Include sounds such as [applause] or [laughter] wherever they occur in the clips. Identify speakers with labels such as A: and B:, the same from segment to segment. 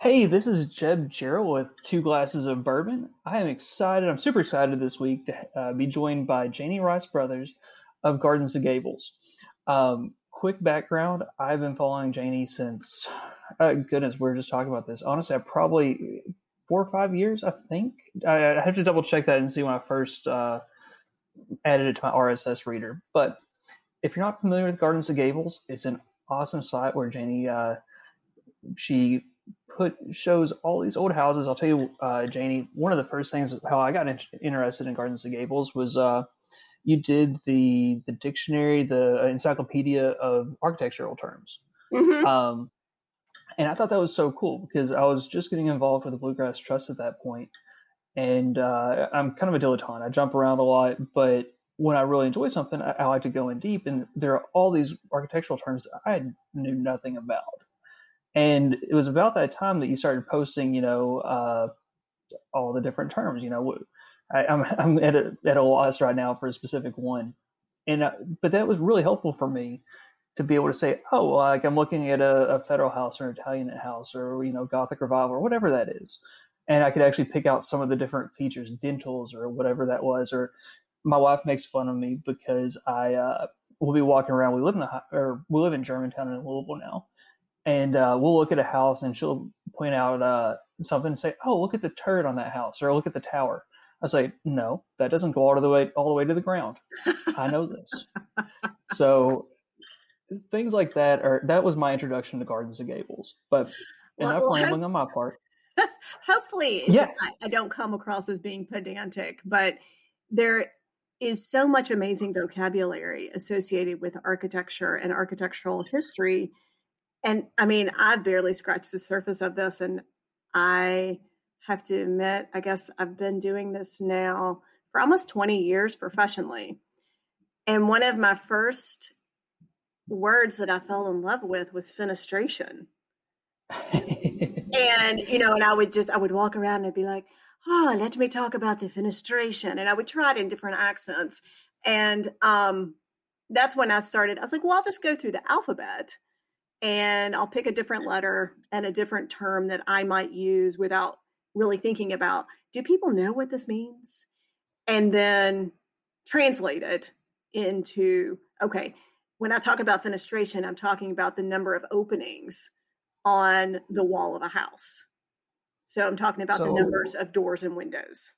A: Hey, this is Jeb Gerald with Two Glasses of Bourbon. I am excited. I'm super excited this week to uh, be joined by Janie Rice Brothers of Gardens of Gables. Um, quick background I've been following Janie since, uh, goodness, we are just talking about this. Honestly, I probably four or five years, I think. I, I have to double check that and see when I first uh, added it to my RSS reader. But if you're not familiar with Gardens of Gables, it's an awesome site where Janie, uh, she put shows all these old houses. I'll tell you, uh, Janie, one of the first things how I got in- interested in Gardens of Gables was uh, you did the the dictionary, the encyclopedia of architectural terms. Mm-hmm. Um, and I thought that was so cool because I was just getting involved with the Bluegrass Trust at that point, and uh, I'm kind of a dilettante. I jump around a lot, but when I really enjoy something, I, I like to go in deep. And there are all these architectural terms I knew nothing about and it was about that time that you started posting, you know, uh, all the different terms. You know, I, am I'm, [laughs] I'm at a, at a loss right now for a specific one, and uh, but that was really helpful for me to be able to say, oh, well, like I'm looking at a, a federal house or an Italianate house or you know Gothic revival or whatever that is, and I could actually pick out some of the different features, dentils or whatever that was. Or my wife makes fun of me because I uh, will be walking around. We live in the or we live in Germantown in Louisville now, and uh, we'll look at a house and she'll point out uh, something and say, "Oh, look at the turret on that house," or "Look at the tower." I say, "No, that doesn't go all the way all the way to the ground. I know this." [laughs] so things like that are that was my introduction to Gardens of Gables, but well, enough well, rambling on my part. [laughs]
B: Hopefully, yeah. I, I don't come across as being pedantic, but there is so much amazing vocabulary associated with architecture and architectural history and I mean, I've barely scratched the surface of this. And I have to admit, I guess I've been doing this now for almost 20 years professionally. And one of my first words that I fell in love with was fenestration. and, you know, and I would just, I would walk around and I'd be like, oh, let me talk about the fenestration. And I would try it in different accents. And um, that's when I started. I was like, well, I'll just go through the alphabet and I'll pick a different letter and a different term that I might use without really thinking about do people know what this means? And then translate it into okay, when I talk about fenestration, I'm talking about the number of openings on the wall of a house. So I'm talking about so, the numbers of doors and windows.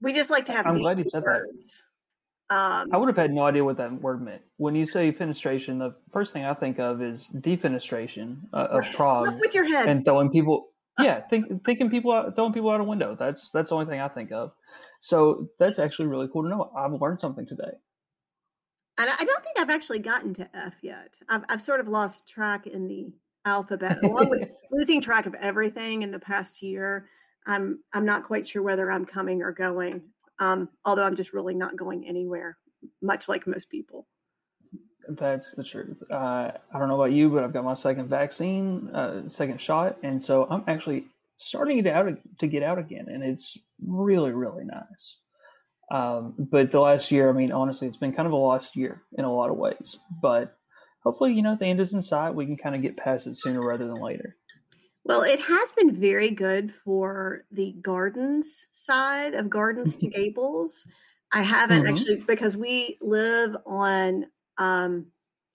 B: We just like to have.
A: I'm glad you said words. that. Um, I would have had no idea what that word meant. When you say fenestration, the first thing I think of is defenestration uh, of Prague.
B: with your head
A: and throwing people. [laughs] Yeah, think, thinking people out, throwing people out a window. That's that's the only thing I think of. So that's actually really cool to know. I've learned something today.
B: And I don't think I've actually gotten to F yet. I've I've sort of lost track in the alphabet, along with [laughs] losing track of everything in the past year. I'm I'm not quite sure whether I'm coming or going um, although I'm just really not going anywhere, much like most people.
A: That's the truth. Uh, I don't know about you, but I've got my second vaccine, uh, second shot, and so I'm actually starting to out to get out again, and it's really really nice. Um, but the last year, I mean, honestly, it's been kind of a lost year in a lot of ways. But hopefully, you know, the end is in sight. We can kind of get past it sooner rather than later.
B: Well, it has been very good for the gardens side of Gardens to mm-hmm. Gables. I haven't mm-hmm. actually because we live on um,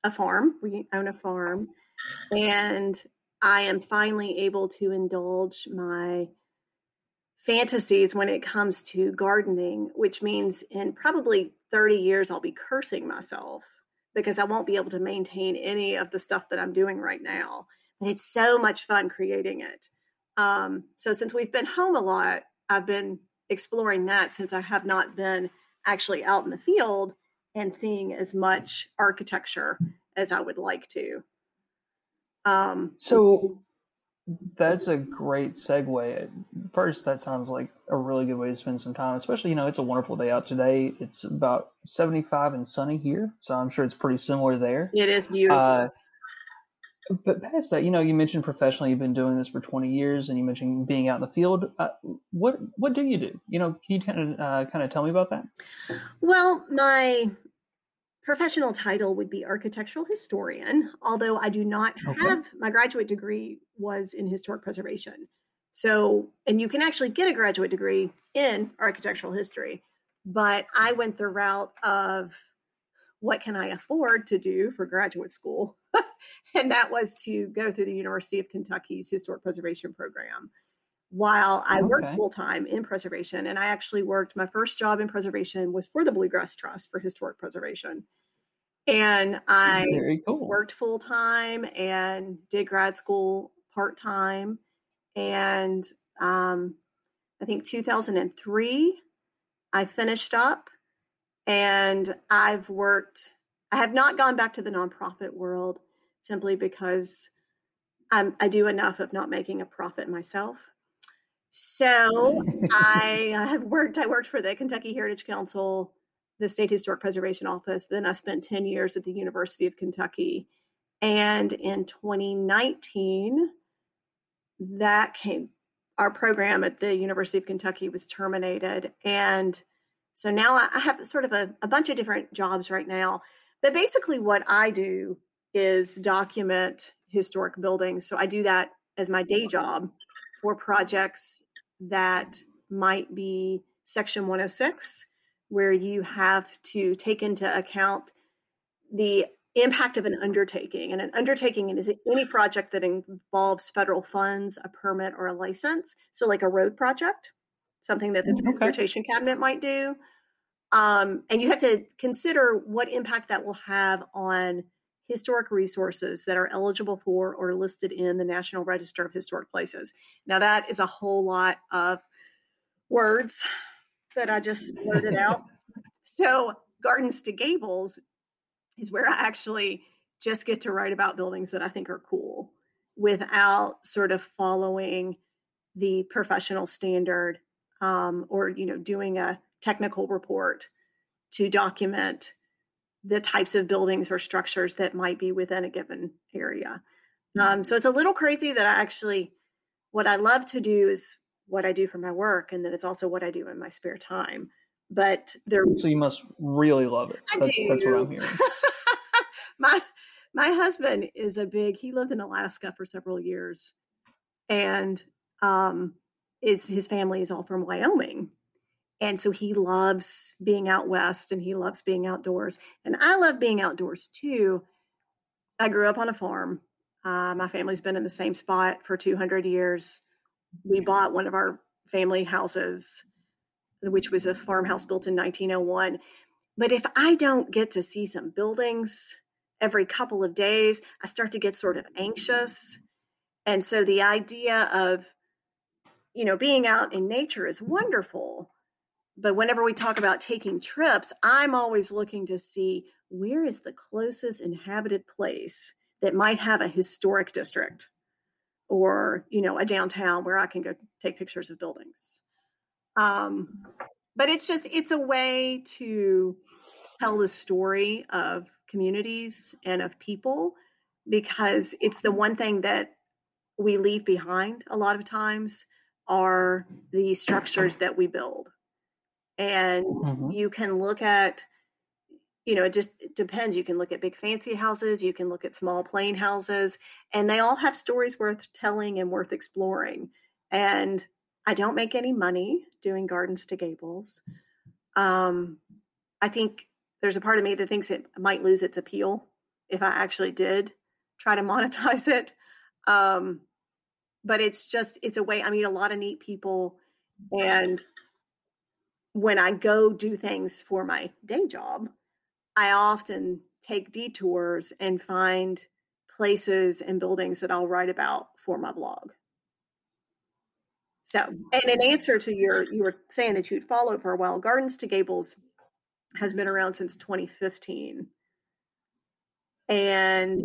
B: a farm. We own a farm, and I am finally able to indulge my fantasies when it comes to gardening, which means in probably 30 years I'll be cursing myself because I won't be able to maintain any of the stuff that I'm doing right now and it's so much fun creating it. Um, so since we've been home a lot, I've been exploring that since I have not been actually out in the field and seeing as much architecture as I would like to.
A: Um, so that's a great segue. First, that sounds like a really good way to spend some time, especially, you know, it's a wonderful day out today. It's about 75 and sunny here, so I'm sure it's pretty similar there.
B: It is beautiful. Uh,
A: but past that, you know, you mentioned professionally you've been doing this for 20 years, and you mentioned being out in the field. Uh, what what do you do? You know, can you kind of uh, kind of tell me about that?
B: Well, my professional title would be architectural historian, although I do not
A: Okay.
B: have my graduate degree was in historic preservation. So, and you can actually get a graduate degree in architectural history, but I went the route of what can I afford to do for graduate school? [laughs] and that was to go through the University of Kentucky's historic preservation program while I worked full time in preservation. And I actually worked, my first job in preservation was for the Bluegrass Trust for historic preservation. And I
A: cool.
B: worked full time and did grad school part time. And um, I think 2003, I finished up and I've worked, I have not gone back to the nonprofit world simply because I do enough of not making a profit myself. So I have worked, I worked for the Kentucky Heritage Council, the State Historic Preservation Office. Then I spent 10 years at the University of Kentucky. And in 2019, that came, our program at the University of Kentucky was terminated. And so now I I have sort of a, a bunch of different jobs right now. But basically, what I do is document historic buildings. So I do that as my day job for projects that might be Section 106, where you have to take into account the impact of an undertaking. And an undertaking is any project that involves federal funds, a permit, or a license. So, like a road project, something that the
A: Okay.
B: transportation cabinet might do. Um, and you have to consider what impact that will have on historic resources that are eligible for or listed in the National Register of Historic Places. Now, that is a whole lot of words that I just blurted out. [laughs] So, Gardens to Gables is where I actually just get to write about buildings that I think are cool without sort of following the professional standard um, or, you know, doing a technical report to document the types of buildings or structures that might be within a given area. Um, so it's a little crazy that I actually, what I love to do is what I do for my work, and then it's also what I do in my spare time. But there,
A: So you must really love it.
B: I
A: That's, that's what. I'm hearing. [laughs]
B: my my husband is a big. He lived in Alaska for several years, and um, is his family is all from Wyoming, and so he loves being out west and he loves being outdoors, and I love being outdoors too. I grew up on a farm. Uh, my family's been in the same spot for 200 years. We bought one of our family houses, which was a farmhouse built in 1901. But if I don't get to see some buildings every couple of days, I start to get sort of anxious. And so the idea of, you know, being out in nature is wonderful. But whenever we talk about taking trips, I'm always looking to see where is the closest inhabited place that might have a historic district or, you know, a downtown where I can go take pictures of buildings. Um, but it's just, it's a way to tell the story of communities and of people because it's the one thing that we leave behind a lot of times are the structures that we build. And
A: Mhm.
B: you can look at, you know, it just it depends. You can look at big fancy houses, you can look at small plain houses, and they all have stories worth telling and worth exploring. And I don't make any money doing gardens to gables. Um, I think there's a part of me that thinks it might lose its appeal if I actually did try to [laughs] monetize it. Um, but it's just it's a way. I meet a lot of neat people, and when I go do things for my day job, I often take detours and find places and buildings that I'll write about for my blog. So, and in answer to your, you were saying that you'd followed for a while. Gardens to Gables has been around since 2015, and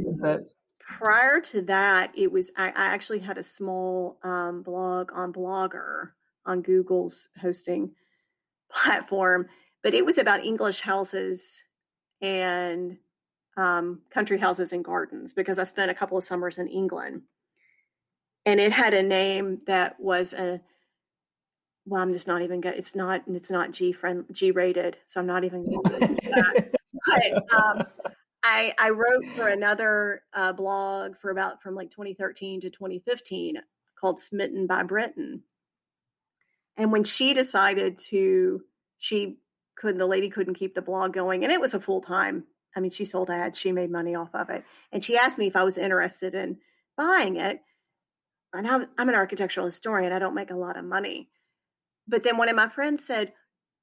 B: prior to that, it was I, I actually had a small um, blog on Blogger on Google's hosting platform, but it was about English houses and um, country houses and gardens because I spent a couple of summers in England, and it had a name that was a well, I'm just not even. Go, it's not. It's not G friend G rated, so I'm not even going into that. but [laughs] um, I, I wrote for another uh, blog for about from like 2013 to 2015 called Smitten by Britain. And when she decided to, she couldn't, the lady couldn't keep the blog going, and it was a full time. I mean, she sold ads, she made money off of it. And she asked me if I was interested in buying it. And I'm, I'm an architectural historian, I don't make a lot of money. But then one of my friends said,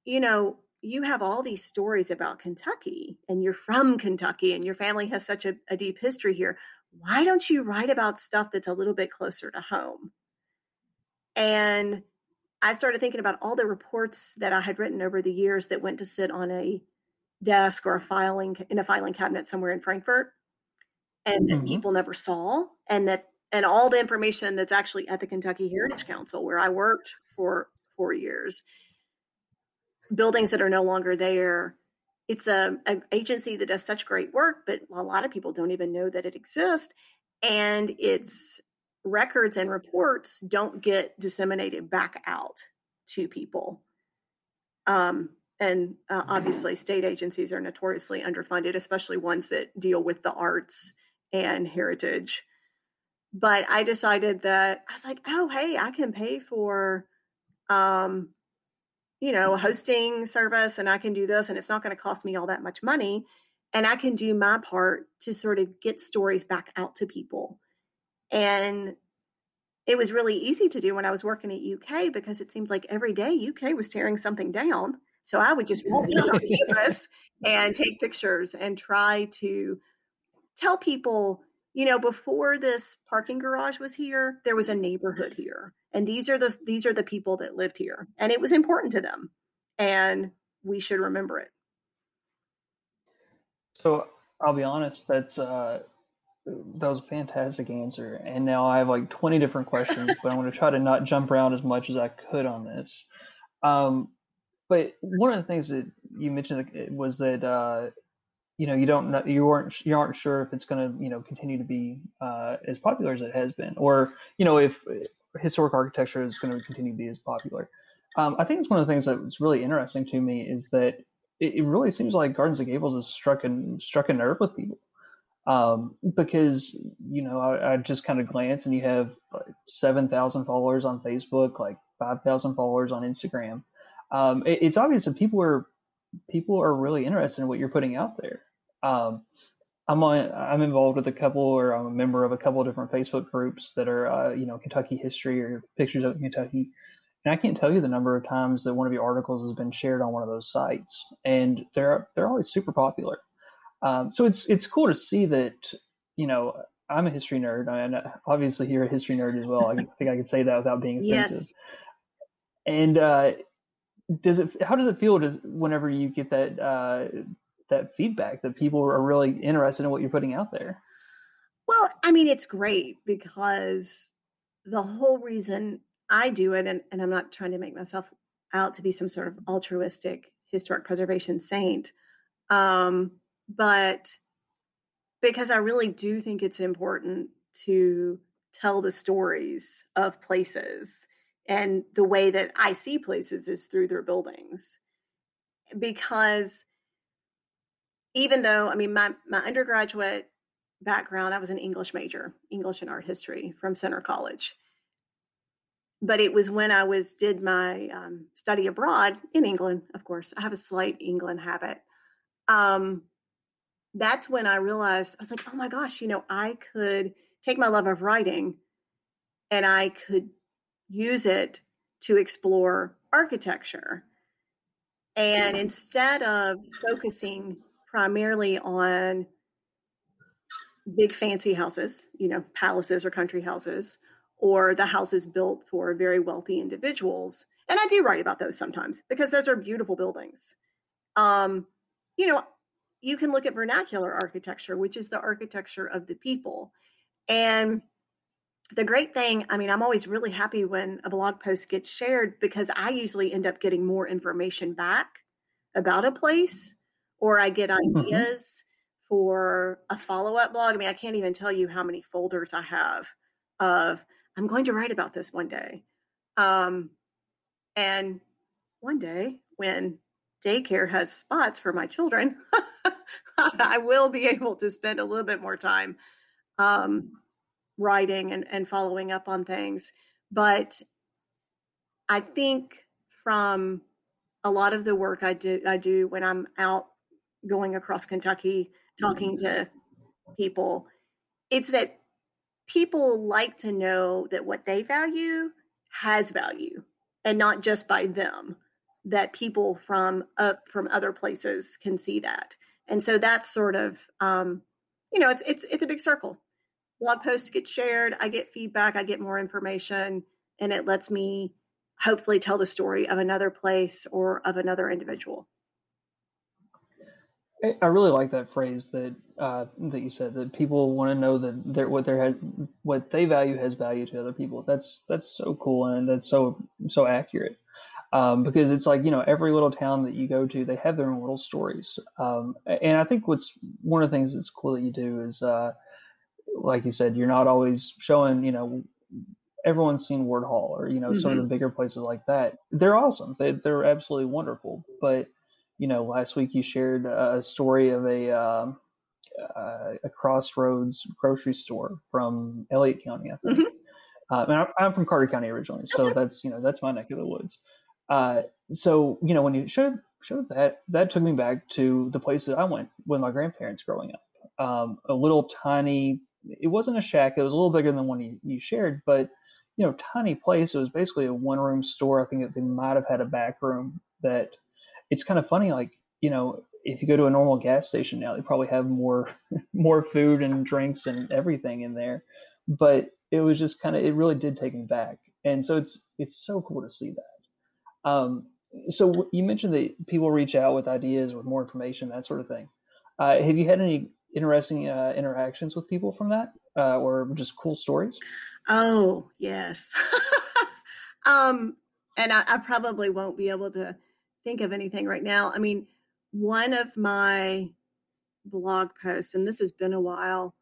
B: you know, you have all these stories about Kentucky and you're from Kentucky and your family has such a, a, deep history here. Why don't you write about stuff that's a little bit closer to home? And I started thinking about all the reports that I had written over the years that went to sit on a desk or a filing in a filing cabinet somewhere in Frankfort and mm-hmm. that people never saw and that and all the information that's actually at the Kentucky Heritage Council where I worked for 4 years buildings that are no longer there. It's a, an agency that does such great work, but a lot of people don't even know that it exists. And its records and reports don't get disseminated back out to people. Um, and uh, obviously, state agencies are notoriously underfunded, especially ones that deal with the arts and heritage. But I decided that I was like, oh, hey, I can pay for um, you know, a hosting service and I can do this and it's not going to cost me all that much money. And I can do my part to sort of get stories back out to people. And it was really easy to do when I was working at UK because it seemed like every day UK was tearing something down. So I would just walk on [laughs] campus and take pictures and try to tell people, you know, before this parking garage was here, there was a neighborhood here and these are the these are the people that lived here and it was important to them and we should remember it
A: so i'll be honest that's uh that was a fantastic answer and now i have like 20 different questions but i'm going to try to not jump around as much as i could on this um but one of the things that you mentioned was that uh you know you don't know you weren't you aren't sure if it's going to you know continue to be uh, as popular as it has been or you know if historic architecture is going to continue to be as popular. Um, I think it's one of the things that's really interesting to me is that it, it really seems like Gardens of Gables has struck a struck a nerve with people. Um, because you know I, I just kind of glance and you have like seven thousand followers on Facebook, like five thousand followers on Instagram. Um, it, it's obvious that people are people are really interested in what you're putting out there. Um, I'm on. I'm involved with a couple, or I'm a member of a couple of different Facebook groups that are, uh, you know, Kentucky history or pictures of Kentucky. And I can't tell you the number of times that one of your articles has been shared on one of those sites, and they're they're always super popular. Um, so it's it's cool to see that. You know, I'm a history nerd, and obviously you're a history nerd as well. I [laughs] think I could say that without being offensive. Yes. And uh, does it? How does it feel? Does whenever you get that uh, that feedback that people are really interested in what you're putting out there.
B: Well, I mean, it's great because the whole reason I do it, and, and I'm not trying to make myself out to be some sort of altruistic historic preservation saint, um, but because I really do think it's important to tell the stories of places. And the way that I see places is through their buildings. Because even though I mean my my undergraduate background, I was an English major, English and art history from Centre College. But it was when I was did my um, study abroad in England. Of course, I have a slight England habit. Um, that's when I realized I was like, oh my gosh, you know, I could take my love of writing, and I could use it to explore architecture. And instead of focusing primarily on big fancy houses, you know, palaces or country houses, or the houses built for very wealthy individuals. And I do write about those sometimes because those are beautiful buildings. Um, you know, you can look at vernacular architecture, which is the architecture of the people. And the great thing, I mean, I'm always really happy when a blog post gets shared because I usually end up getting more information back about a place or I get mm-hmm. ideas mm-hmm. for a follow up blog. I mean, I can't even tell you how many folders I have of I'm going to write about this one day. Um, and one day when daycare has spots for my children, [laughs] [laughs] I will be able to spend a little bit more time um, writing and, and following up on things. But I think from a lot of the work I do I do when I'm out going across Kentucky talking to people, it's that people like to know that what they value has value and not just by them that people from up from other places can see that and so that's sort of um, you know it's it's it's a big circle. Blog posts get shared i get feedback i get more information and it lets me hopefully tell the story of another place or of another individual.
A: I really like that phrase that uh, that you said that people want to know that they what they what they value has value to other people. That's that's so cool and that's so so accurate um, because it's like you know every little town that you go to they have their own little stories. Um, and I think what's one of the things that's cool that you do is uh, like you said you're not always showing you know everyone's seen Ward Hall or you know mm-hmm. some of the mm-hmm. bigger places like that. They're awesome. They, they're absolutely wonderful, but you know, last week you shared a story of a uh, a crossroads grocery store from Elliott County, I think. Mm-hmm. Uh, and I'm from Carter County originally, so that's you know that's my neck of the woods. Uh, so you know when you showed showed that, that took me back to the places I went with my grandparents growing up. Um, a little tiny, it wasn't a shack; it was a little bigger than the one you, you shared, but you know, tiny place. It was basically a one room store. I think they might have had a back room that it's kind of funny, like, you know, if you go to a normal gas station now, they probably have more [laughs] more food and drinks and everything in there. But it was just kind of it really did take me back, and so it's it's so cool to see that. Um, so you mentioned that people reach out with ideas, with more information, that sort of thing. Uh, have you had any interesting uh, interactions with people from that, uh, or just cool stories?
B: Oh yes, [laughs] um, and I, I probably won't be able to think of anything right now. I mean, one of my blog posts, and this has been a while,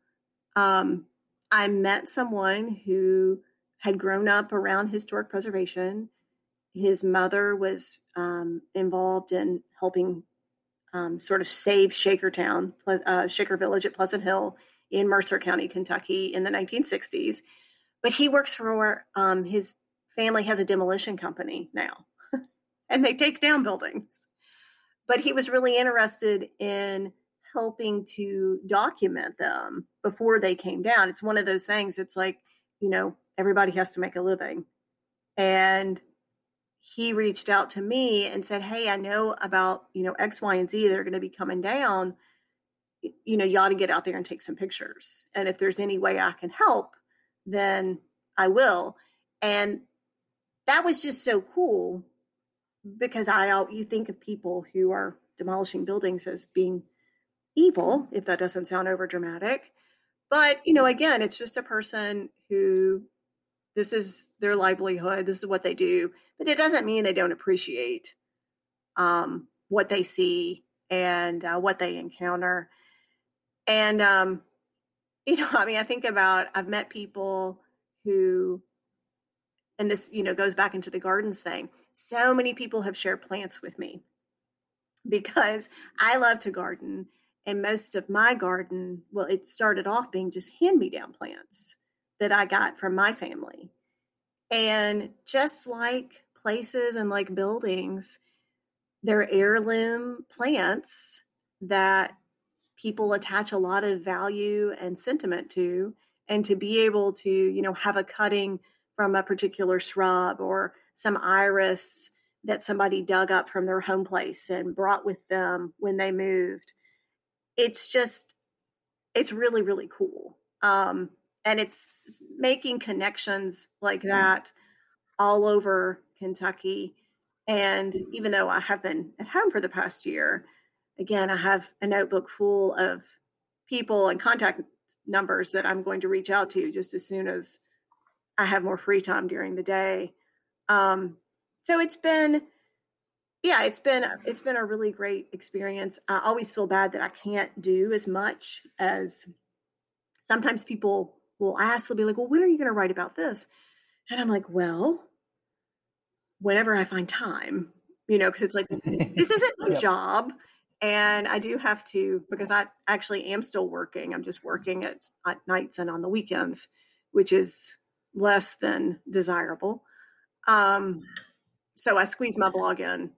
B: um, I met someone who had grown up around historic preservation. His mother was um, involved in helping um, sort of save Shakertown, uh, Shaker Village at Pleasant Hill in Mercer County, Kentucky in the 1960s. But he works for um, his family has a demolition company now [laughs] and they take down buildings. But he was really interested in helping to document them before they came down. It's one of those things, it's like, you know, everybody has to make a living. And he reached out to me and said, Hey, I know about, you know, X, Y, and Z they're going to be coming down. You know, you ought to get out there and take some pictures. And if there's any way I can help, then I will. And that was just so cool because I you think of people who are demolishing buildings as being evil, if that doesn't sound over dramatic. But you know, again, it's just a person who this is their livelihood, this is what they do, but it doesn't mean they don't appreciate um, what they see and uh, what they encounter. And um, [laughs] you know, I mean, I think about I've met people who, and this you know goes back into the gardens thing so many people have shared plants with me because I love to garden. And most of my garden, well, it started off being just hand me down plants that I got from my family. And just like places and like buildings, they're heirloom plants that people attach a lot of value and sentiment to. And to be able to, you know, have a cutting from a particular shrub or some iris that somebody dug up from their home place and brought with them when they moved. It's just, it's really, really cool. Um, and it's making connections like mm-hmm. that all over Kentucky. And even though I have been at home for the past year, again, I have a notebook full of people and contact numbers that I'm going to reach out to just as soon as I have more free time during the day. Um, so it's been, yeah, it's been it's been a really great experience. I always feel bad that I can't do as much as sometimes people will ask. They'll be like, "Well, when are you going to write about this?" And I'm like, "Well, whenever I find time." You know, because it's like this isn't my [laughs] job, and I do have to because I actually am still working. I'm just working at, at nights and on the weekends, which is less than desirable. Um, so I squeeze my blog in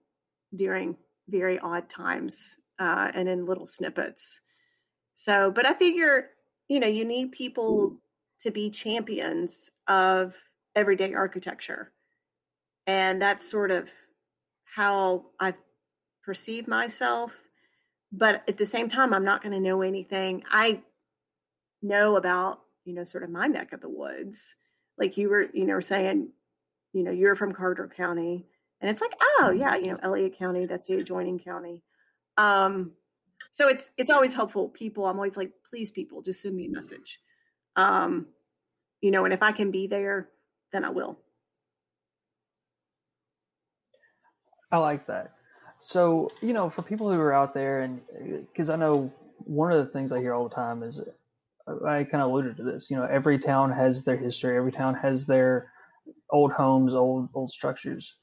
B: during very odd times uh, and in little snippets. So, but I figure, you know, you need people to be champions of everyday architecture. And that's sort of how I perceive myself. But at the same time, I'm not going to know anything. I know about, you know, sort of my neck of the woods. Like you were, you know, saying, you know, you're from Carter County. And it's like, oh yeah, you know, Elliott County, that's the adjoining county. Um, so it's it's always helpful. People, I'm always like, please, people, just send me a message. Um, you know, and if I can be there, then I will.
A: I like that. So, you know, for people who are out there, and because I know one of the things I hear all the time is I kind of alluded to this. You know, every town has their history. Every town has their old homes, old old structures.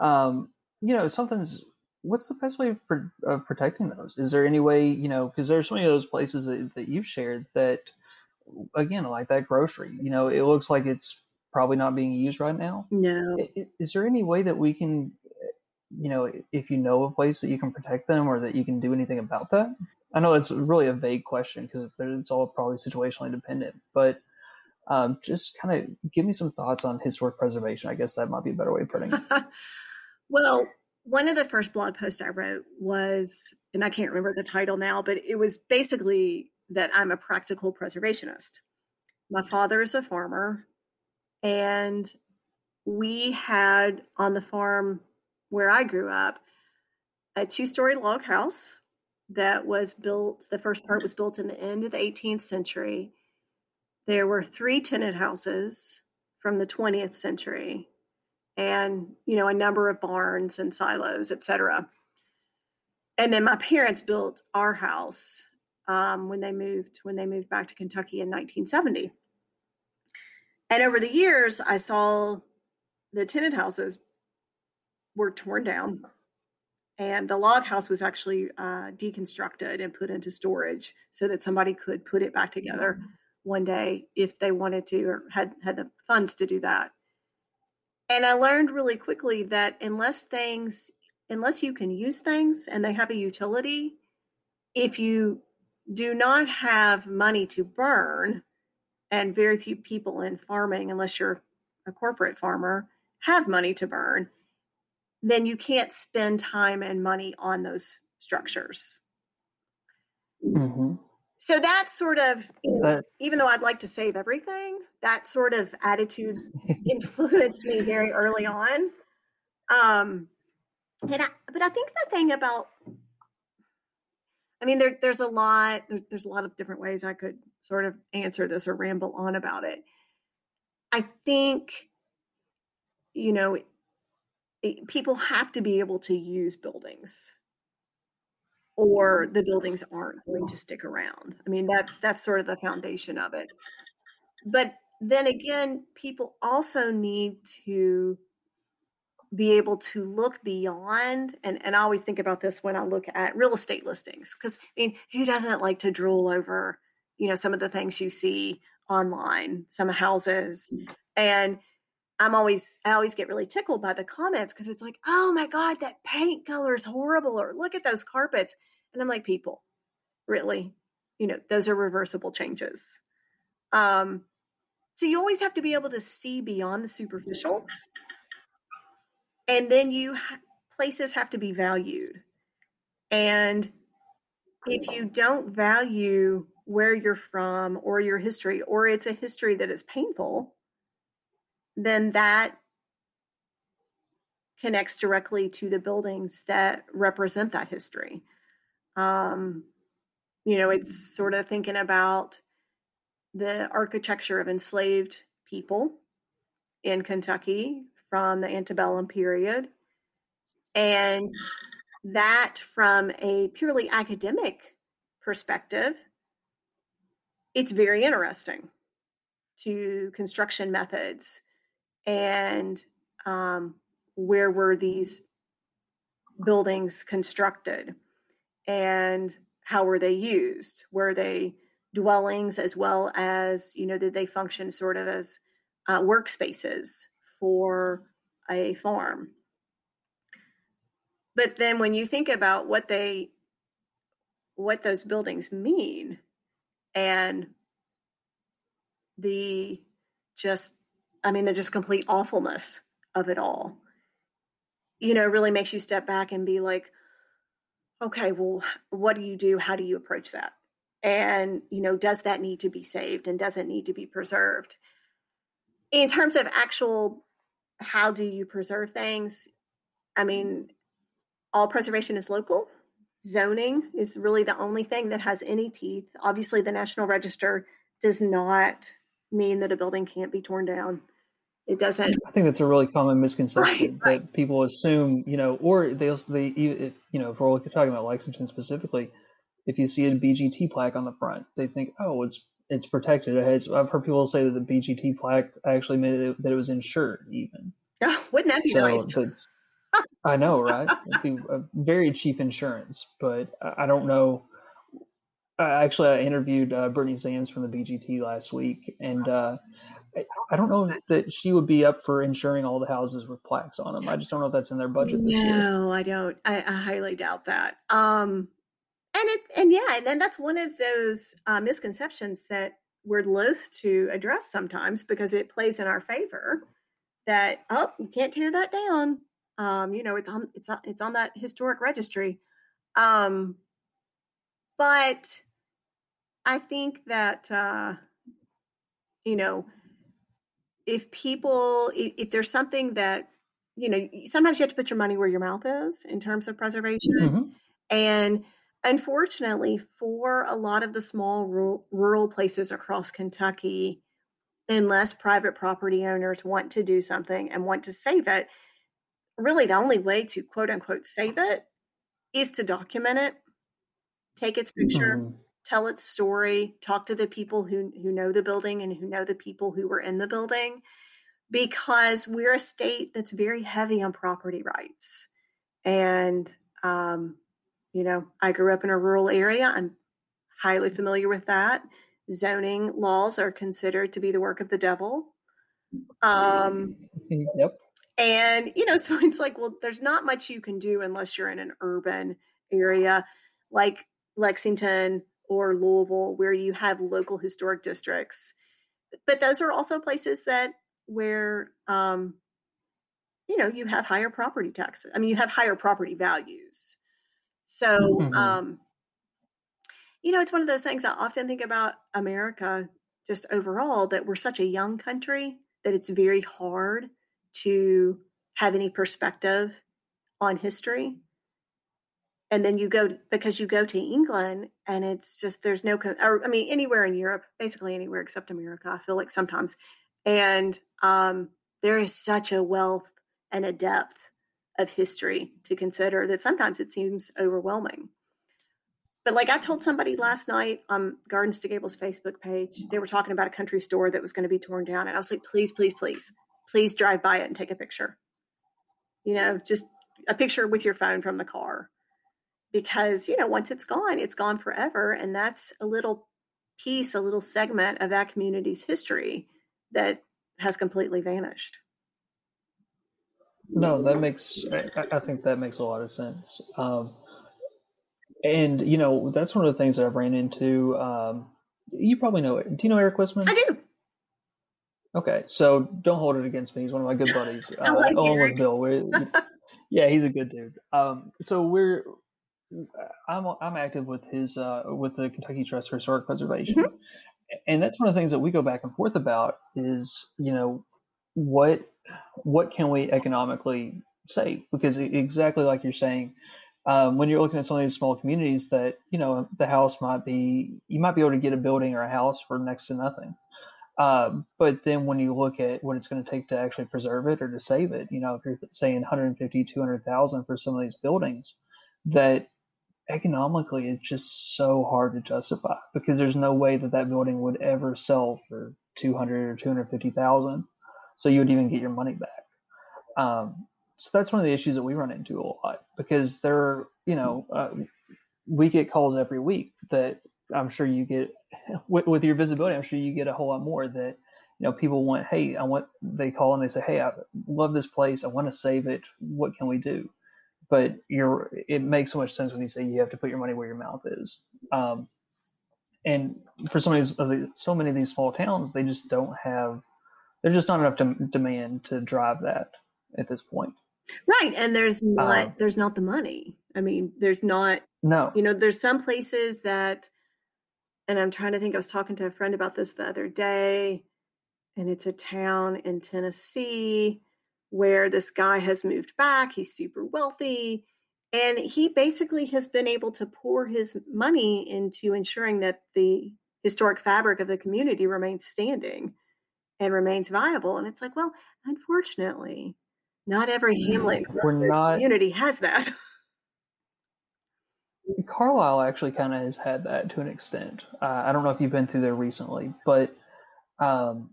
A: Um, you know, something's. What's the best way of, of protecting those? Is there any way, you know, because there's so many of those places that, that you've shared that, again, like that grocery, you know, it looks like it's probably not being used right now.
B: No.
A: Is, is there any way that we can you know, if you know a place that you can protect them or that you can do anything about that? I know it's really a vague question because it's all probably situationally dependent, but um, just kind of give me some thoughts on historic preservation. I guess that might be a better way of putting it. [laughs]
B: well, one of the first blog posts I wrote was, and I can't remember the title now, but it was basically that I'm a practical preservationist. My father is a farmer, and we had on the farm where I grew up, a two story log house that was built, the first part was built in the end of the 18th century. There were three tenant houses from the 20th century and, you know, a number of barns and silos, etc. And then my parents built our house um, when they moved when they moved back to Kentucky in 1970. And over the years, I saw the tenant houses were torn down and the log house was actually uh, deconstructed and put into storage so that somebody could put it back together one day if they wanted to or had had the funds to do that and i learned really quickly that unless things unless you can use things and they have a utility if you do not have money to burn and very few people in farming unless you're a corporate farmer have money to burn then you can't spend time and money on those structures. Mm-hmm. So that sort of, even though I'd like to save everything, that sort of attitude [laughs] influenced me very early on. Um, and I, but I think the thing about, I mean, there, there's a lot, there, there's a lot of different ways I could sort of answer this or ramble on about it. I think, you know, people have to be able to use buildings or the buildings aren't going to stick around. I mean, that's that's sort of the foundation of it. But then again, people also need to be able to look beyond and, and I always think about this when I look at real estate listings because I mean who doesn't like to drool over you know some of the things you see online some houses? And I'm always I always get really tickled by the comments because it's like, oh my god, that paint color is horrible, or look at those carpets, and I'm like, people, really, you know, those are reversible changes. Um, so you always have to be able to see beyond the superficial, and then you places have to be valued, and if you don't value where you're from or your history, or it's a history that is painful then that connects directly to the buildings that represent that history. Um, you know, it's sort of thinking about the architecture of enslaved people in Kentucky from the antebellum period. And that, from a purely academic perspective, it's very interesting to construction methods and um, where were these buildings constructed and how were they used? Were they dwellings as well as, you know, did they function sort of as uh, workspaces for a farm? But then when you think about what they, what those buildings mean and the just, I mean, the just complete awfulness of it all, you know, really makes you step back and be like, okay, well, what do you do? How do you approach that? And, you know, does that need to be saved and does it need to be preserved? In terms of actual, how do you preserve things? I mm-hmm. mean, all preservation is local. Zoning is really the only thing that has any teeth. Obviously, the National Register does not mean that a building can't be torn down. It doesn't.
A: I think that's a really common misconception right, that people assume, you know, or they also they you know, if we're talking about Lexington specifically, if you see a BGT plaque on the front, they think, oh, it's it's protected. It has, I've heard people say that the BGT plaque actually made it that it was insured even.
B: Oh, wouldn't that be so nice?
A: I know, right? It'd be a very cheap insurance, but I don't know. actually, I interviewed uh, Brittany Zams from the BGT last week, and uh, I don't know that she would be up for insuring all the houses with plaques on them. I just don't know if that's in their budget this
B: no,
A: year.
B: No, I don't. I, I, highly doubt that. Um, and it and yeah, and then that's one of those uh, misconceptions that we're loath to address sometimes because it plays in our favor. That oh, you can't tear that down. Um, you know, it's on it's on, it's on that historic registry. Um, but I think that uh, you know if people if, if there's something that you know sometimes you have to put your money where your mouth is in terms of preservation mm-hmm. and unfortunately for a lot of the small rural, rural places across kentucky unless private property owners want to do something and want to save it really the only way to quote unquote save it is to document it take its picture mm-hmm tell its story, talk to the people who, who know the building and who know the people who were in the building, because we're a state that's very heavy on property rights. And, um, you know, I grew up in a rural area. I'm highly familiar with that. Zoning laws are considered to be the work of the devil. Um, [laughs]
A: yep.
B: And, you know, [laughs] so it's like, well, there's not much you can do unless you're in an urban area like Lexington, or Louisville where you have local historic districts. But those are also places that where um, you know you have higher property taxes. I mean, you have higher property values. So mm-hmm. um, you know, it's one of those things I often think about America just overall that we're such a young country that it's very hard to have any perspective on history and then you go because you go to England and it's just there's no or I mean anywhere in Europe, basically anywhere except America. I feel like sometimes, and um, there is such a wealth and a depth of history to consider that sometimes it seems overwhelming. But like I told somebody last night on Gardens to Gables Facebook page, they were talking about a country store that was going to be torn down, and I was like, please, please, please, please drive by it and take a picture. You know, just a picture with your phone from the car because you know once it's gone it's gone forever and that's a little piece a little segment of that community's history that has completely vanished
A: no that makes i, I think that makes a lot of sense. Um, and you know that's one of the things that i've ran into um, you probably know it. Do you know eric wisman
B: i do.
A: Okay so don't hold it against me. He's one of my good buddies [laughs] I like uh, with bill [laughs] yeah he's a good dude. Um, so we're I'm I'm active with his uh, with the Kentucky Trust for Historic Preservation, mm-hmm. and that's one of the things that we go back and forth about is you know what what can we economically save because exactly like you're saying um, when you're looking at some of these small communities that you know the house might be you might be able to get a building or a house for next to nothing. Um, but then when you look at what it's going to take to actually preserve it or to save it you know if you're saying 150 200000 for some of these buildings that economically it's just so hard to justify because there's no way that that building would ever sell for 200 or 250,000 so you would even get your money back um, so that's one of the issues that we run into a lot because there you know uh, we get calls every week that I'm sure you get [laughs] with, with, your visibility. I'm sure you get a whole lot more that you know people want. Hey, I want. They call and they say, Hey, I love this place. I want to save it. What can we do? But you're. It makes so much sense when you say you have to put your money where your mouth is. Um, and for some of these, so many of these small towns, they just don't have. There's just not enough de- demand to drive that at this point.
B: Right, and there's not um, there's not the money. I mean, there's not
A: no.
B: You know, there's some places that and I'm trying to think I was talking to a friend about this the other day and it's a town in Tennessee where this guy has moved back, he's super wealthy and he basically has been able to pour his money into ensuring that the historic fabric of the community remains standing and remains viable and it's like, well, unfortunately, not every hamlet not, community has that. [laughs]
A: Carlisle actually kind of has had that to an extent. Uh, I don't know if you've been through there recently, but um,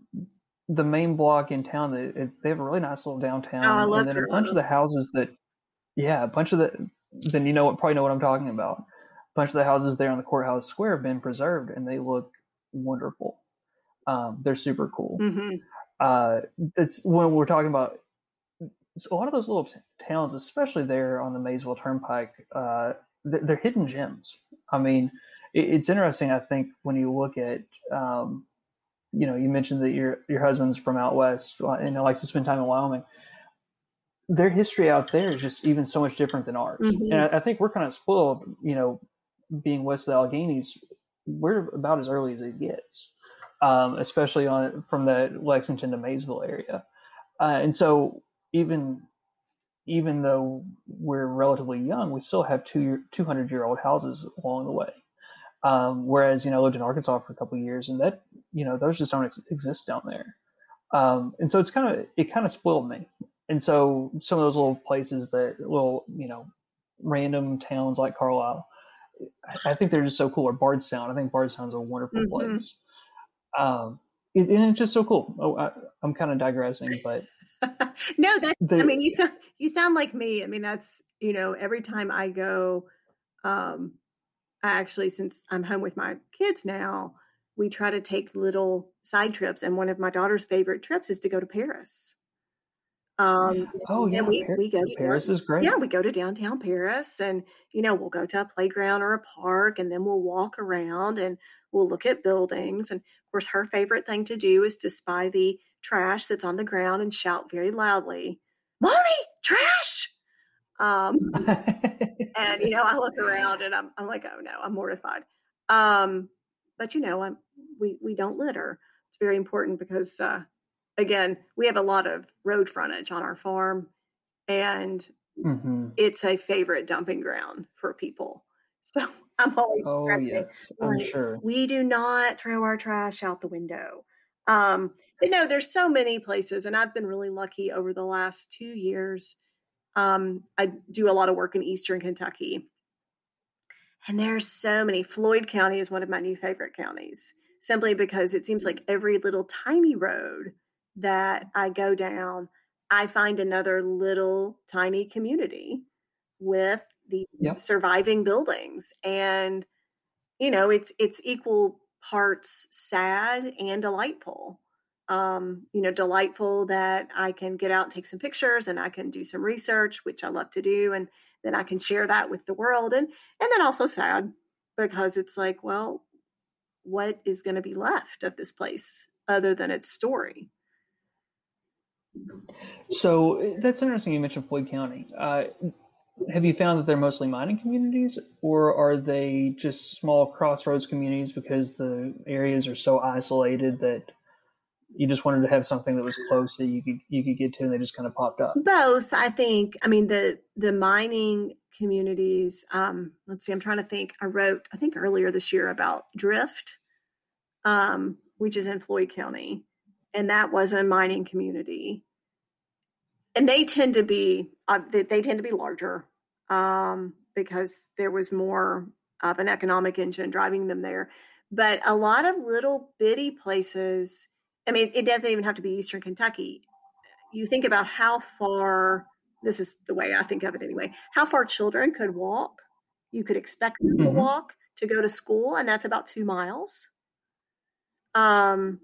A: the main block in town, they have a really nice little downtown,
B: oh,
A: and then a bunch of the houses that, yeah, a bunch of the, then you know what, probably know what I'm talking about. A bunch of the houses there on the courthouse square have been preserved, and they look wonderful. Um, they're super cool.
B: Mm-hmm.
A: Uh, it's when we're talking about a lot of those little towns, especially there on the Maysville Turnpike, uh, they're hidden gems. I mean, it's interesting. I think when you look at, um, you know, you mentioned that your your husband's from out west and he likes to spend time in Wyoming. Their history out there is just even so much different than ours, mm-hmm. and I, I, think we're kind of spoiled. You know, being west of the Alleghenies, we're about as early as it gets, um, especially on from the Lexington to Maysville area, uh, and so even even though we're relatively young, we still have two 200 year old houses along the way. Um, whereas, you know, I lived in Arkansas for a couple of years and that, you know, those just don't ex- exist down there. Um, and so it's kind of, it kind of spoiled me. And so some of those little places that little, you know, random towns like Carlisle, I think they're just so cool. Or Bardstown. I think Bardstown's a wonderful mm-hmm. place. Um, it, and it's just so cool. Oh, I, I'm kind of digressing, but [laughs]
B: no, that's. The, I mean, you sound you sound like me. I mean, that's you know, every time I go, um, I actually since I'm home with my kids now, we try to take little side trips, and one of my daughter's favorite trips is to go to Paris. Um,
A: oh yeah,
B: and we we go
A: to Paris is great.
B: Yeah, we go to downtown Paris, and you know, we'll go to a playground or a park, and then we'll walk around and we'll look at buildings. And of course, her favorite thing to do is to spy the trash that's on the ground and shout very loudly, Mommy, trash! Um, and, you know, I look around and I'm, I'm like, oh no, I'm mortified. Um, but, you know, I'm, we, we don't litter. It's very important because, uh, again, we have a lot of road frontage on our farm and mm-hmm. it's a favorite dumping ground for people. So I'm always
A: oh, stressing. Yes, I'm like, sure.
B: We do not throw our trash out the window. Um, but no, there's so many places, and I've been really lucky over the last two years. Um, I do a lot of work in Eastern Kentucky, and there's so many. Floyd County is one of my new favorite counties, simply because it seems like every little tiny road that I go down, I find another little tiny community with these yep. surviving buildings, and you know, it's it's equal parts sad and delightful. Um, you know, delightful that I can get out and take some pictures and I can do some research, which I love to do, and then I can share that with the world. And and then also sad because it's like, well, what is going to be left of this place other than its story?
A: So eh, that's interesting. You mentioned Floyd County. Uh, have you found that they're mostly mining communities or are they just small crossroads communities because the areas are so isolated that you just wanted to have something that was close that you could you could get to and they just kind of popped up?
B: Both i think. I mean the the mining communities um let's see i'm trying to think. I wrote i think earlier this year about drift um which is in floyd county and that was a mining community. And they tend to be uh, they, they, tend to be larger um, because there was more of an economic engine driving them there. But a lot of little bitty places. I mean, it doesn't even have to be Eastern Kentucky. You think about how far. This is the way I think of it anyway. How far children could walk, you could expect them
A: Mhm.
B: to walk to go to school, and that's about two miles. Um,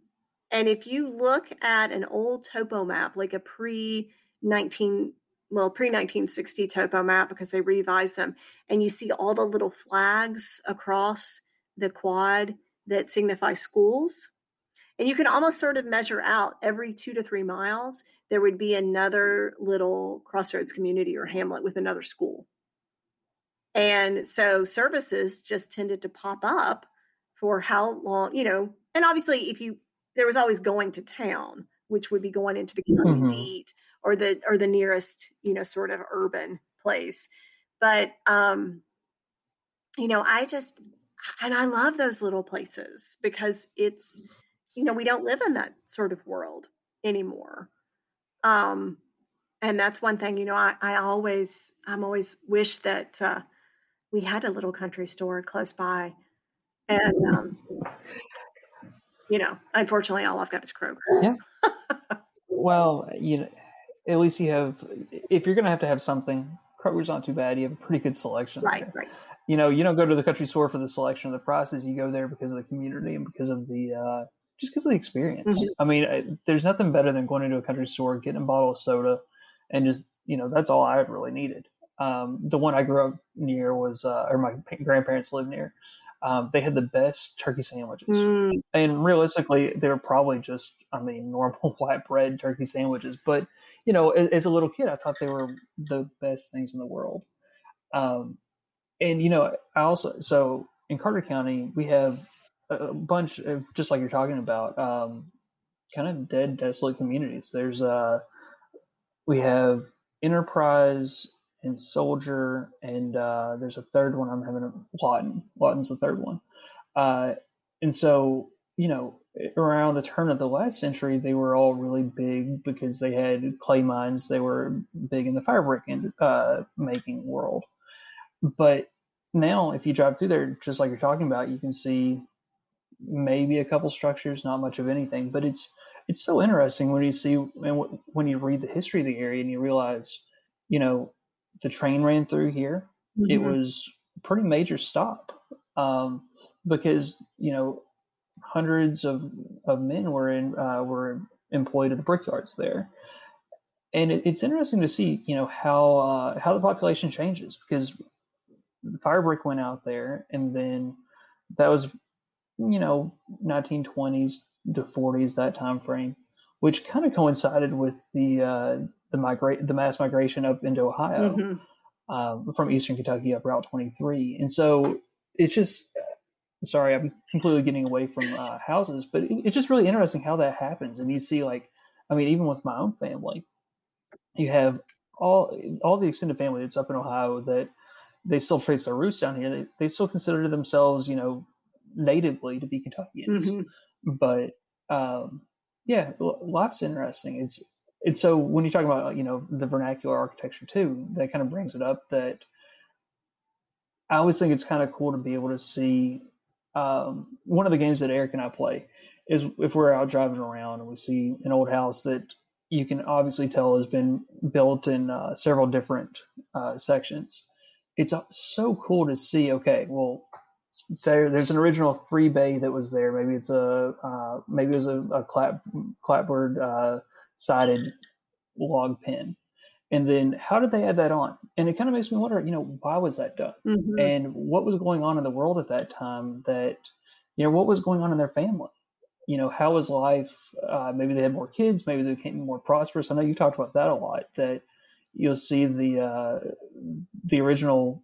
B: and if you look at an old topo map, like a pre 19, well, pre 1960 topo map, because they revised them, and you see all the little flags across the quad that signify schools, and you can almost sort of measure out every two to three miles, there would be another little crossroads community or hamlet with another school. And so services just tended to pop up for how long, you know, and obviously if you there was always going to town, which would be going into the county
A: Mhm.
B: seat or the or the nearest, you know, sort of urban place. But um, you know, I just and I love those little places because it's you know, we don't live in that sort of world anymore. Um and that's one thing, you know, I, I always I'm always wish that uh we had a little country store close by. And um you know, unfortunately all I've got is Kroger.
A: Yeah. Well, you know, at least you have. If you're gonna have to have something, Kroger's not too bad. You have a pretty good selection.
B: Right,
A: there.
B: right.
A: You know, you don't go to the country store for the selection or the prices. You go there because of the community and because of the uh, just because of the experience.
B: Mhm.
A: I mean, I, there's nothing better than going into a country store, getting a bottle of soda, and just you know that's all I really needed. Um, the one I grew up near was, uh, or my grandparents lived near. Um, they had the best turkey sandwiches
B: Mm,
A: and realistically, they were probably just, I mean, normal [laughs] white bread turkey sandwiches. But you know, as, as a little kid, I thought they were the best things in the world. Um, and you know, I also so in Carter County we have a bunch of just like you're talking about, um, kind of dead, desolate communities. There's uh, we have Enterprise and Soldier, and uh, there's a third one. I'm having a Lawton. Lawton's the third one. Uh, and so, you know, around the turn of the last century, they were all really big because they had clay mines. They were big in the firebrick and uh, making world. But now, if you drive through there, just like you're talking about, you can see maybe a couple structures, not much of anything. But it's it's so interesting when you see and when you read the history of the area and you realize, you know, the train ran through here. It
B: mhm.
A: was a pretty major stop um, because you know hundreds of, of men were in uh, were employed at the brickyards there, and it, it's interesting to see you know how uh, how the population changes because the fire brick went out there, and then that was you know 1920s to 40s that time frame, which kind of coincided with the uh, the migrate the mass migration up into Ohio
B: Mhm.
A: um, from Eastern Kentucky up Route 23. And so it's just, sorry, I'm completely getting away from uh, houses, but it, it's just really interesting how that happens. And you see, like, I mean, even with my own family, you have all all the extended family that's up in Ohio that they still trace their roots down here. They, they still consider themselves, you know, natively to be Kentuckians.
B: Mhm.
A: But um, yeah, lots interesting. It's and so when you talk about you know the vernacular architecture too, that kind of brings it up that I always think it's kind of cool to be able to see um, one of the games that Eric and I play is if we're out driving around and we see an old house that you can obviously tell has been built in uh, several different uh, sections. It's uh, so cool to see. Okay, well, there there's an original three bay that was there. Maybe it's a uh, maybe it was a, a clap clapboard uh, sided log pen, and then how did they add that on? And it kind of makes me wonder, you know, why was that done?
B: Mhm.
A: and what was going on in the world at that time that you know what was going on in their family you know how was life uh, maybe they had more kids maybe they became more prosperous i know you talked about that a lot that you'll see the uh, the original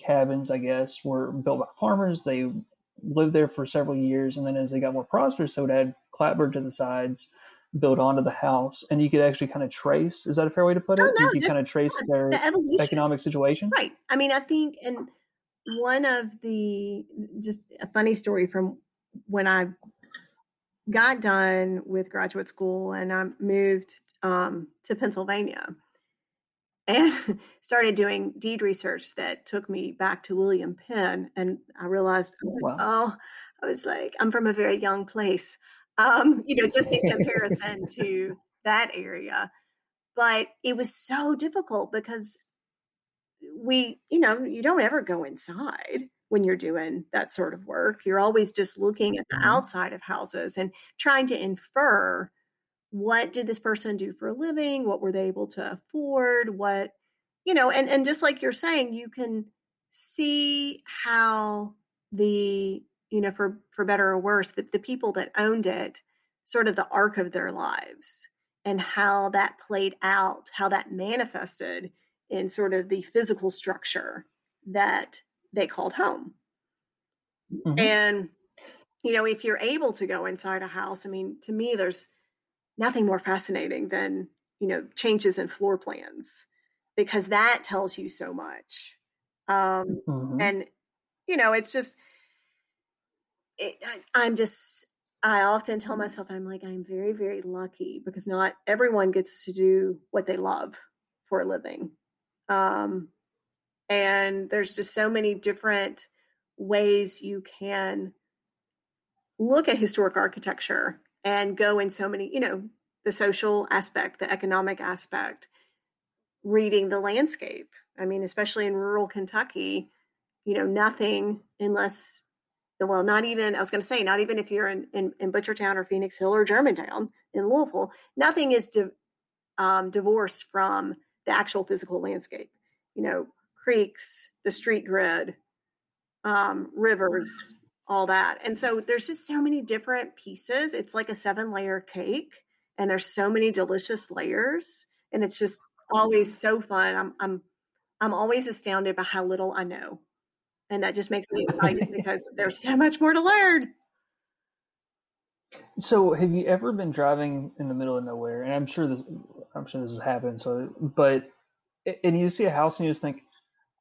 A: cabins i guess were built by farmers they lived there for several years and then as they got more prosperous they would add clapboard to the sides build onto the house and you could actually kind of trace is that a fair way to put it
B: Oh, no,
A: you could kind of trace their
B: the
A: economic situation
B: Right. I mean, I think, and one of the just a funny story from when I got done with graduate school and I moved um, to Pennsylvania and [laughs] started doing deed research that took me back to William Penn. And I realized, I was like,
A: Wow.
B: oh, I was like, I'm from a very young place, um, you know, just in [laughs] comparison to that area. But it was so difficult because we, you know, you don't ever go inside when you're doing that sort of work. You're always just looking at the
A: Mhm.
B: outside of houses and trying to infer what did this person do for a living? What were they able to afford? What, you know, and, and just like you're saying, you can see how the, you know, for, for better or worse, the, the people that owned it, sort of the arc of their lives and how that played out, how that manifested in sort of the physical structure that they called home.
A: Mhm.
B: And, you know, if you're able to go inside a house, I mean, to me, there's nothing more fascinating than, you know, changes in floor plans because that tells you so much. Um,
A: Mhm.
B: and, you know, it's just, it, I, I'm just, I often tell myself, I'm like, I'm very, very lucky because not everyone gets to do what they love for a living. Um, and there's just so many different ways you can look at historic architecture and go in so many, you know, the social aspect, the economic aspect, reading the landscape. I mean, especially in rural Kentucky, you know, nothing unless, well, not even, I was going to say, not even if you're in, in, in Butchertown or Phoenix Hill or Germantown in Louisville, nothing is di- um, divorced from the actual physical landscape. You know, creeks, the street grid, um, rivers, all that. And so there's just so many different pieces. It's like a seven layer cake, and there's so many delicious layers, and it's just always so fun. I'm I'm I'm always astounded by how little I know, and that just makes me [laughs] excited because there's so much more to learn.
A: So, have you ever been driving in the middle of nowhere? And I'm sure this, I'm sure this has happened. So, but and you see a house and you just think,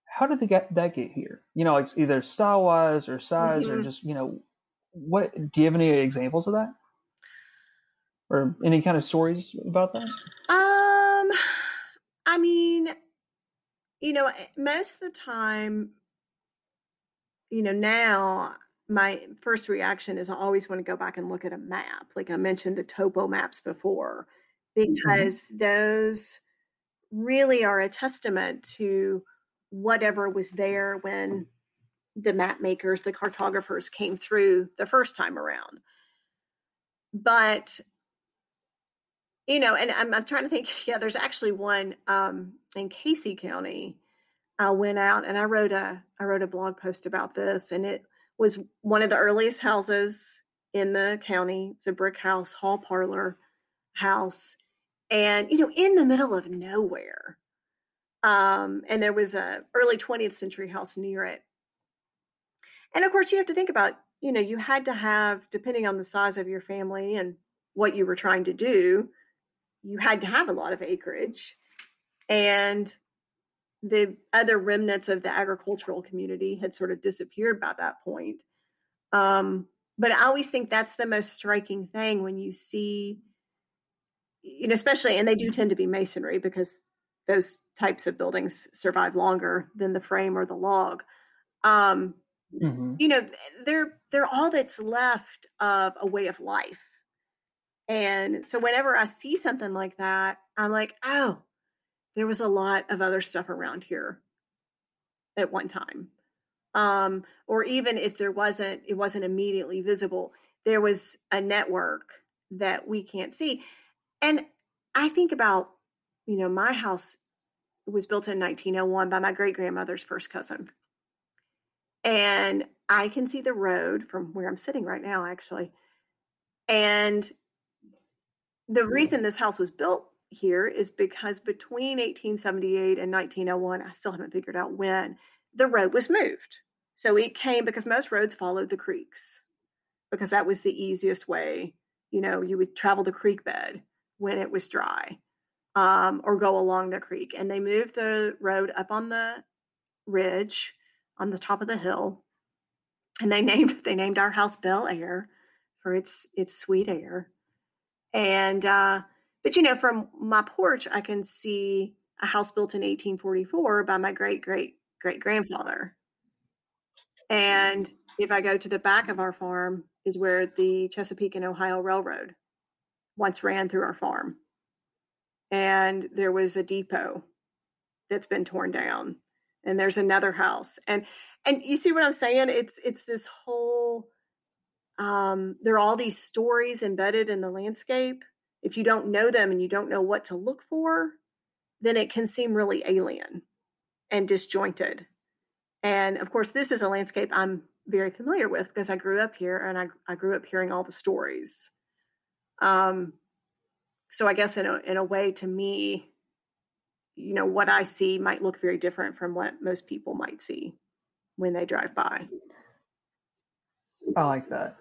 A: how did they get that get here? You know, like either style wise or size or
B: Mhm.
A: just you know, what do you have any examples of that, or any kind of stories about that?
B: Um, I mean, you know, eh, most of the time, you know, now my first reaction is I always want to go back and look at a map. Like I mentioned the topo maps before, because those really are a testament to whatever was there when the map makers, the cartographers came through the first time around. But you know, and I'm, I'm trying to think. [laughs] Yeah, there's actually one um, in Casey County. I went out and I wrote a I wrote a blog post about this, and it was one of the earliest houses in the county. It's a brick house, hall parlor house, and you know, in the middle of nowhere. Um, and there was a early 20th century house near it. And of course, you have to think about, you know, you had to have, depending on the size of your family and what you were trying to do, you had to have a lot of acreage. And the other remnants of the agricultural community had sort of disappeared by that point. Um, but I always think that's the most striking thing when you see, you know, especially, and they do tend to be masonry because those types of buildings survive longer than the frame or the log. Um,
A: Mm-hmm.
B: you know, they're they're all that's left of a way of life. And so whenever I see something like that, I'm like, oh, there was a lot of other stuff around here at one time. Um, or even if there wasn't, it wasn't immediately visible, there was a network that we can't see. And I think about, you know, my house was built in 1901 by my great grandmother's first cousin. And I can see the road from where I'm sitting right now, actually. And the reason this house was built here is because between 1878 and 1901, I still haven't figured out when, the road was moved. So it came because most roads followed the creeks because that was the easiest way. You know, you would travel the creek bed when it was dry um, or go along the creek. And they moved the road up on the ridge on the top of the hill. And they [laughs] named they named our house Bel Air for its its sweet air. And uh, but you know, from my porch, I can see a house built in 1844 by my great great great grandfather. And if I go to the back of our farm, is where the Chesapeake and Ohio Railroad once ran through our farm. And there was a depot that's been torn down. and there's another house and and you see what i'm saying it's it's this whole um there are all these stories embedded in the landscape if you don't know them and you don't know what to look for then it can seem really alien and disjointed. And of course this is a landscape i'm very familiar with because i grew up here and i, I grew up hearing all the stories. Um so i guess in a in a way to me you know what i see might look very different from what most people might see when they drive by.
A: I like that.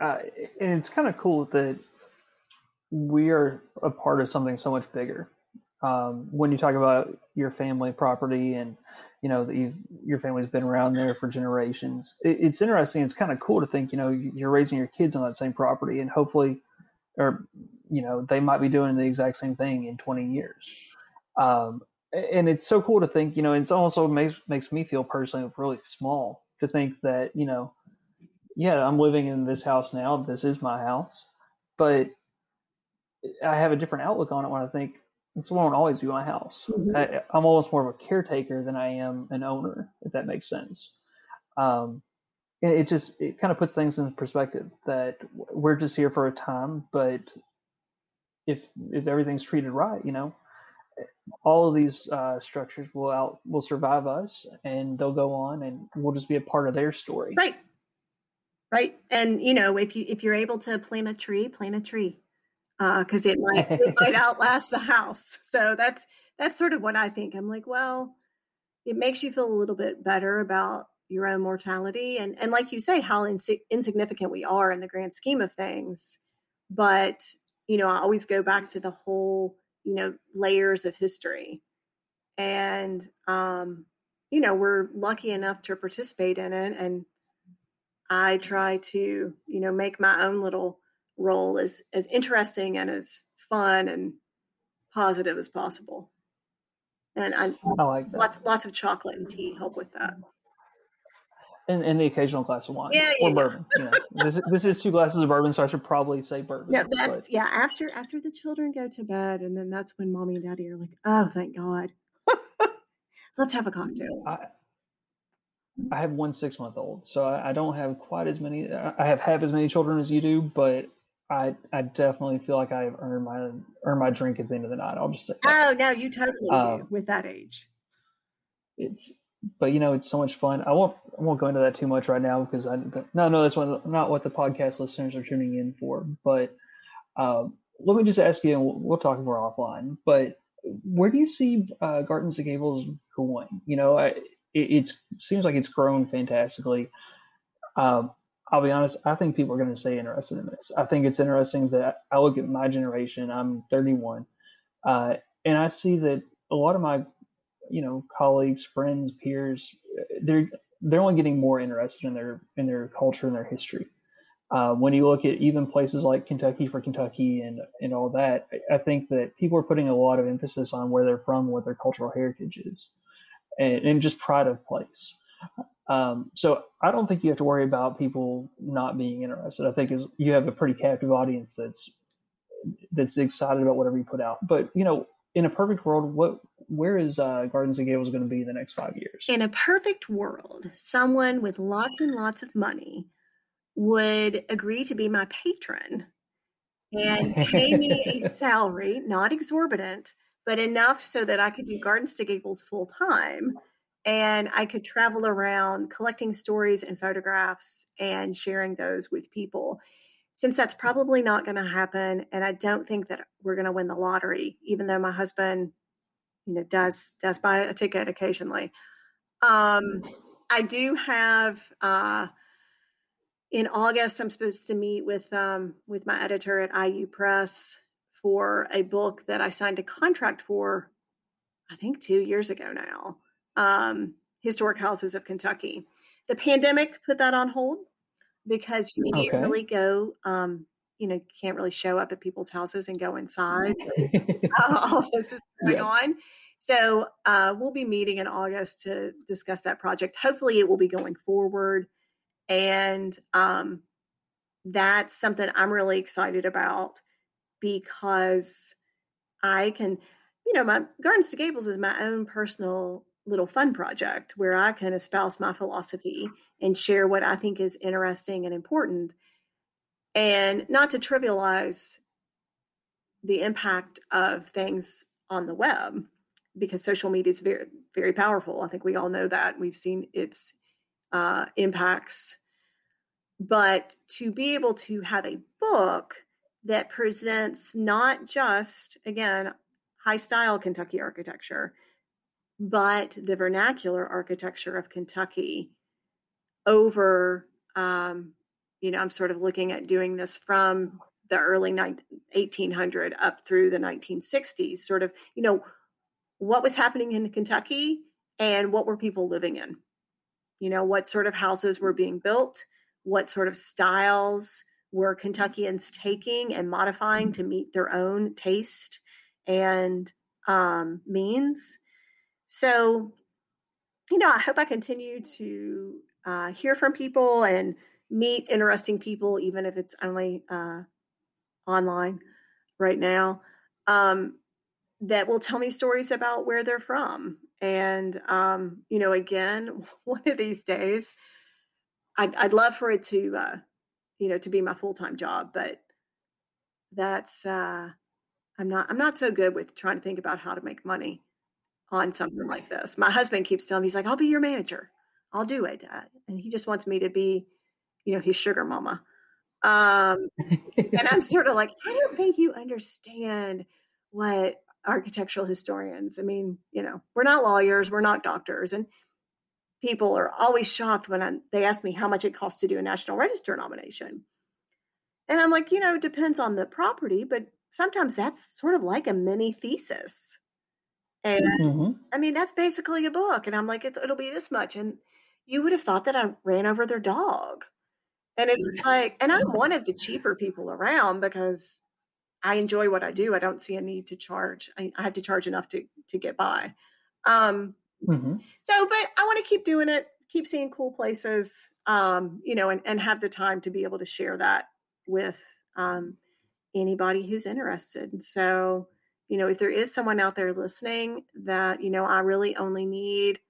A: Uh, and it's kind of cool that we are a part of something so much bigger. Um, when you talk about your family property and you know that your family's been around there for generations it, it's interesting. It's kind of cool to think you know you're raising your kids on that same property and hopefully or you know they might be doing the exact same thing in 20 years. Um, and it's so cool to think, you know, it's also makes makes me feel personally really small to think that, you know, yeah, I'm living in this house now. This is my house, but I have a different outlook on it when I think this won't always be my house. Mm-hmm. I, am almost more of a caretaker than I am an owner, if that makes sense. Um, it, it just it kind of puts things in perspective that we're just here for a time, but if if everything's treated right, you know, all of these uh, structures will out will survive us and they'll go on and we'll just be a part of their story
B: right right and you know if you if you're able to plant a tree plant a tree because uh, it might [laughs] it might outlast the house. So that's that's sort of what i think. I'm like well it makes you feel a little bit better about your own mortality. And and like you say how ins- insignificant we are in the grand scheme of things. But you know i always go back to the whole you know layers of history. And um you know we're lucky enough to participate in it. And i try to you know make my own little role as as interesting and as fun and positive as possible and I,
A: I like that.
B: lots lots of chocolate and tea help with that
A: and, and the occasional glass of wine
B: yeah,
A: or
B: yeah,
A: bourbon.
B: Yeah.
A: you know, [laughs] this, this is two glasses of bourbon, so I should probably say bourbon.
B: Yeah, that's but. yeah. After after the children go to bed, and then that's when mommy and daddy are like, "Oh, thank God, [laughs] let's have a cocktail."
A: I, I have one six month old, so I, I, don't have quite as many. I have half as many children as you do, but I I definitely feel like I have earned my earned my drink at the end of the night. I'll just say.
B: That. Oh no, you totally um, do with that age.
A: It's but you know it's so much fun. I won't I won't go into that too much right now because I no no that's what, not what the podcast listeners are tuning in for. But um, let me just ask you, and we'll, we'll, talk more offline. But where do you see uh, Gardens to Gables going? You know, I, it seems like it's grown fantastically. Um, I'll be honest, I think people are going to stay interested in this. I think it's interesting that I look at my generation. I'm 31, uh, and I see that a lot of my you know colleagues friends peers they're they're only getting more interested in their in their culture and their history uh, when you look at even places like kentucky for kentucky and and all that i think that people are putting a lot of emphasis on where they're from what their cultural heritage is and, and just pride of place um, so i don't think you have to worry about people not being interested i think is you have a pretty captive audience that's that's excited about whatever you put out but you know in a perfect world, what where is uh, Gardens and Gables going to be in the next five years?
B: In a perfect world, someone with lots and lots of money would agree to be my patron and pay me a [laughs] salary, not exorbitant, but enough so that I could do Gardens to Gables full time and I could travel around collecting stories and photographs and sharing those with people. Since that's probably not going to happen and i don't think that we're going to win the lottery even though my husband you know does does buy a ticket occasionally. Um i do have uh in august i'm supposed to meet with um with my editor at iu press for a book that i signed a contract for i think two years ago now um historic houses of kentucky the pandemic put that on hold because you can't okay. really go um, you know can't really show up at people's houses and go inside [laughs] all this is going yeah. on so uh, we'll be meeting in august to discuss that project hopefully it will be going forward and um, that's something i'm really excited about because i can you know my gardens to gables is my own personal little fun project where I can espouse my philosophy and share what I think is interesting and important. And not to trivialize the impact of things on the web because social media is very very powerful i think we all know that we've seen its uh, impacts but to be able to have a book that presents not just again high style kentucky architecture but the vernacular architecture of kentucky over um, you know i'm sort of looking at doing this from the early 1800 up through the 1960s sort of you know what was happening in kentucky and what were people living in. You know what sort of houses were being built what sort of styles were kentuckians taking and modifying to meet their own taste and um, means so you know i hope i continue to uh, hear from people and meet interesting people even if it's only uh, online right now um, that will tell me stories about where they're from. And, um, you know, again, [laughs] one of these days, I'd, I'd love for it to, uh, you know, to be my full time job, but that's, uh, I'm not, I'm not so good with trying to think about how to make money on something like this. My husband keeps telling me, he's like, I'll be your manager. I'll do it. And he just wants me to be, you know, his sugar mama. Um, and I'm [laughs] sort of like, I don't think you understand what architectural historians, I mean, you know, we're not lawyers, we're not doctors. And people are always shocked when I'm, they ask me how much it costs to do a National Register nomination. And I'm like, you know, it depends on the property, but sometimes that's sort of like a mini thesis. And mm-hmm. I mean, that's basically a book. And I'm like, it, it'll be this much. And you would have thought that I ran over their dog. And it's like, and I'm one of the cheaper people around because I enjoy what I do. I don't see a need to charge. I, I have to charge enough to to get by. Um, mm-hmm. So, but I want to keep doing it, keep seeing cool places, um, you know, and, and have the time to be able to share that with um, anybody who's interested. So, you know, if there is someone out there listening that, you know, I really only need,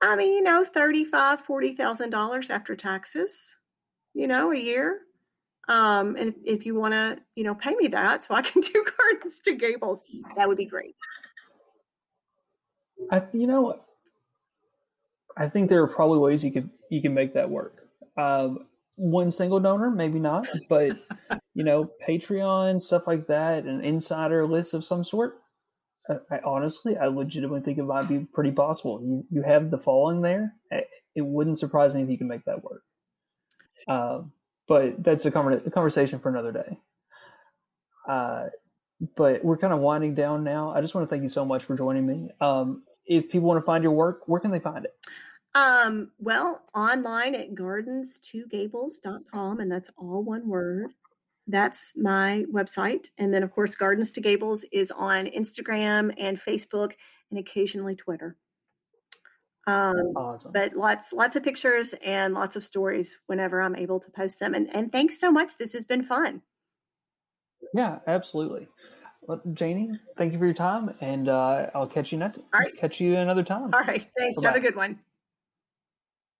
B: I mean, you know, thirty-five, forty thousand dollars after taxes you know, a year. Um, and if, if you want to, you know, pay me that so I can [laughs] do gardens to gables, that would be great.
A: I, you know, I think there are probably ways you could you can make that work. Um, one single donor, maybe not, but [laughs] you know, Patreon stuff like that, an insider list of some sort. I, honestly, I legitimately think it might be pretty possible. You you have the following there. It wouldn't surprise me if you can make that work. Um, but that's a, a, conversation for another day. Uh, but we're kind of winding down now. I just want to thank you so much for joining me. Um, if people want to find your work, where can they find it?
B: Um, well, online at gardens2gables.com, and that's all one word. That's my website. And then, of course, Gardens to Gables is on Instagram and Facebook and occasionally Twitter. Um, awesome. But lots, lots of pictures and lots of stories whenever I'm able to post them. And, and thanks so much. This has been fun.
A: Yeah, absolutely. Well, Janie, thank you for your time, and uh, I'll catch you next. All right. Catch you another time.
B: All right. Thanks. Bye-bye. Have a good one.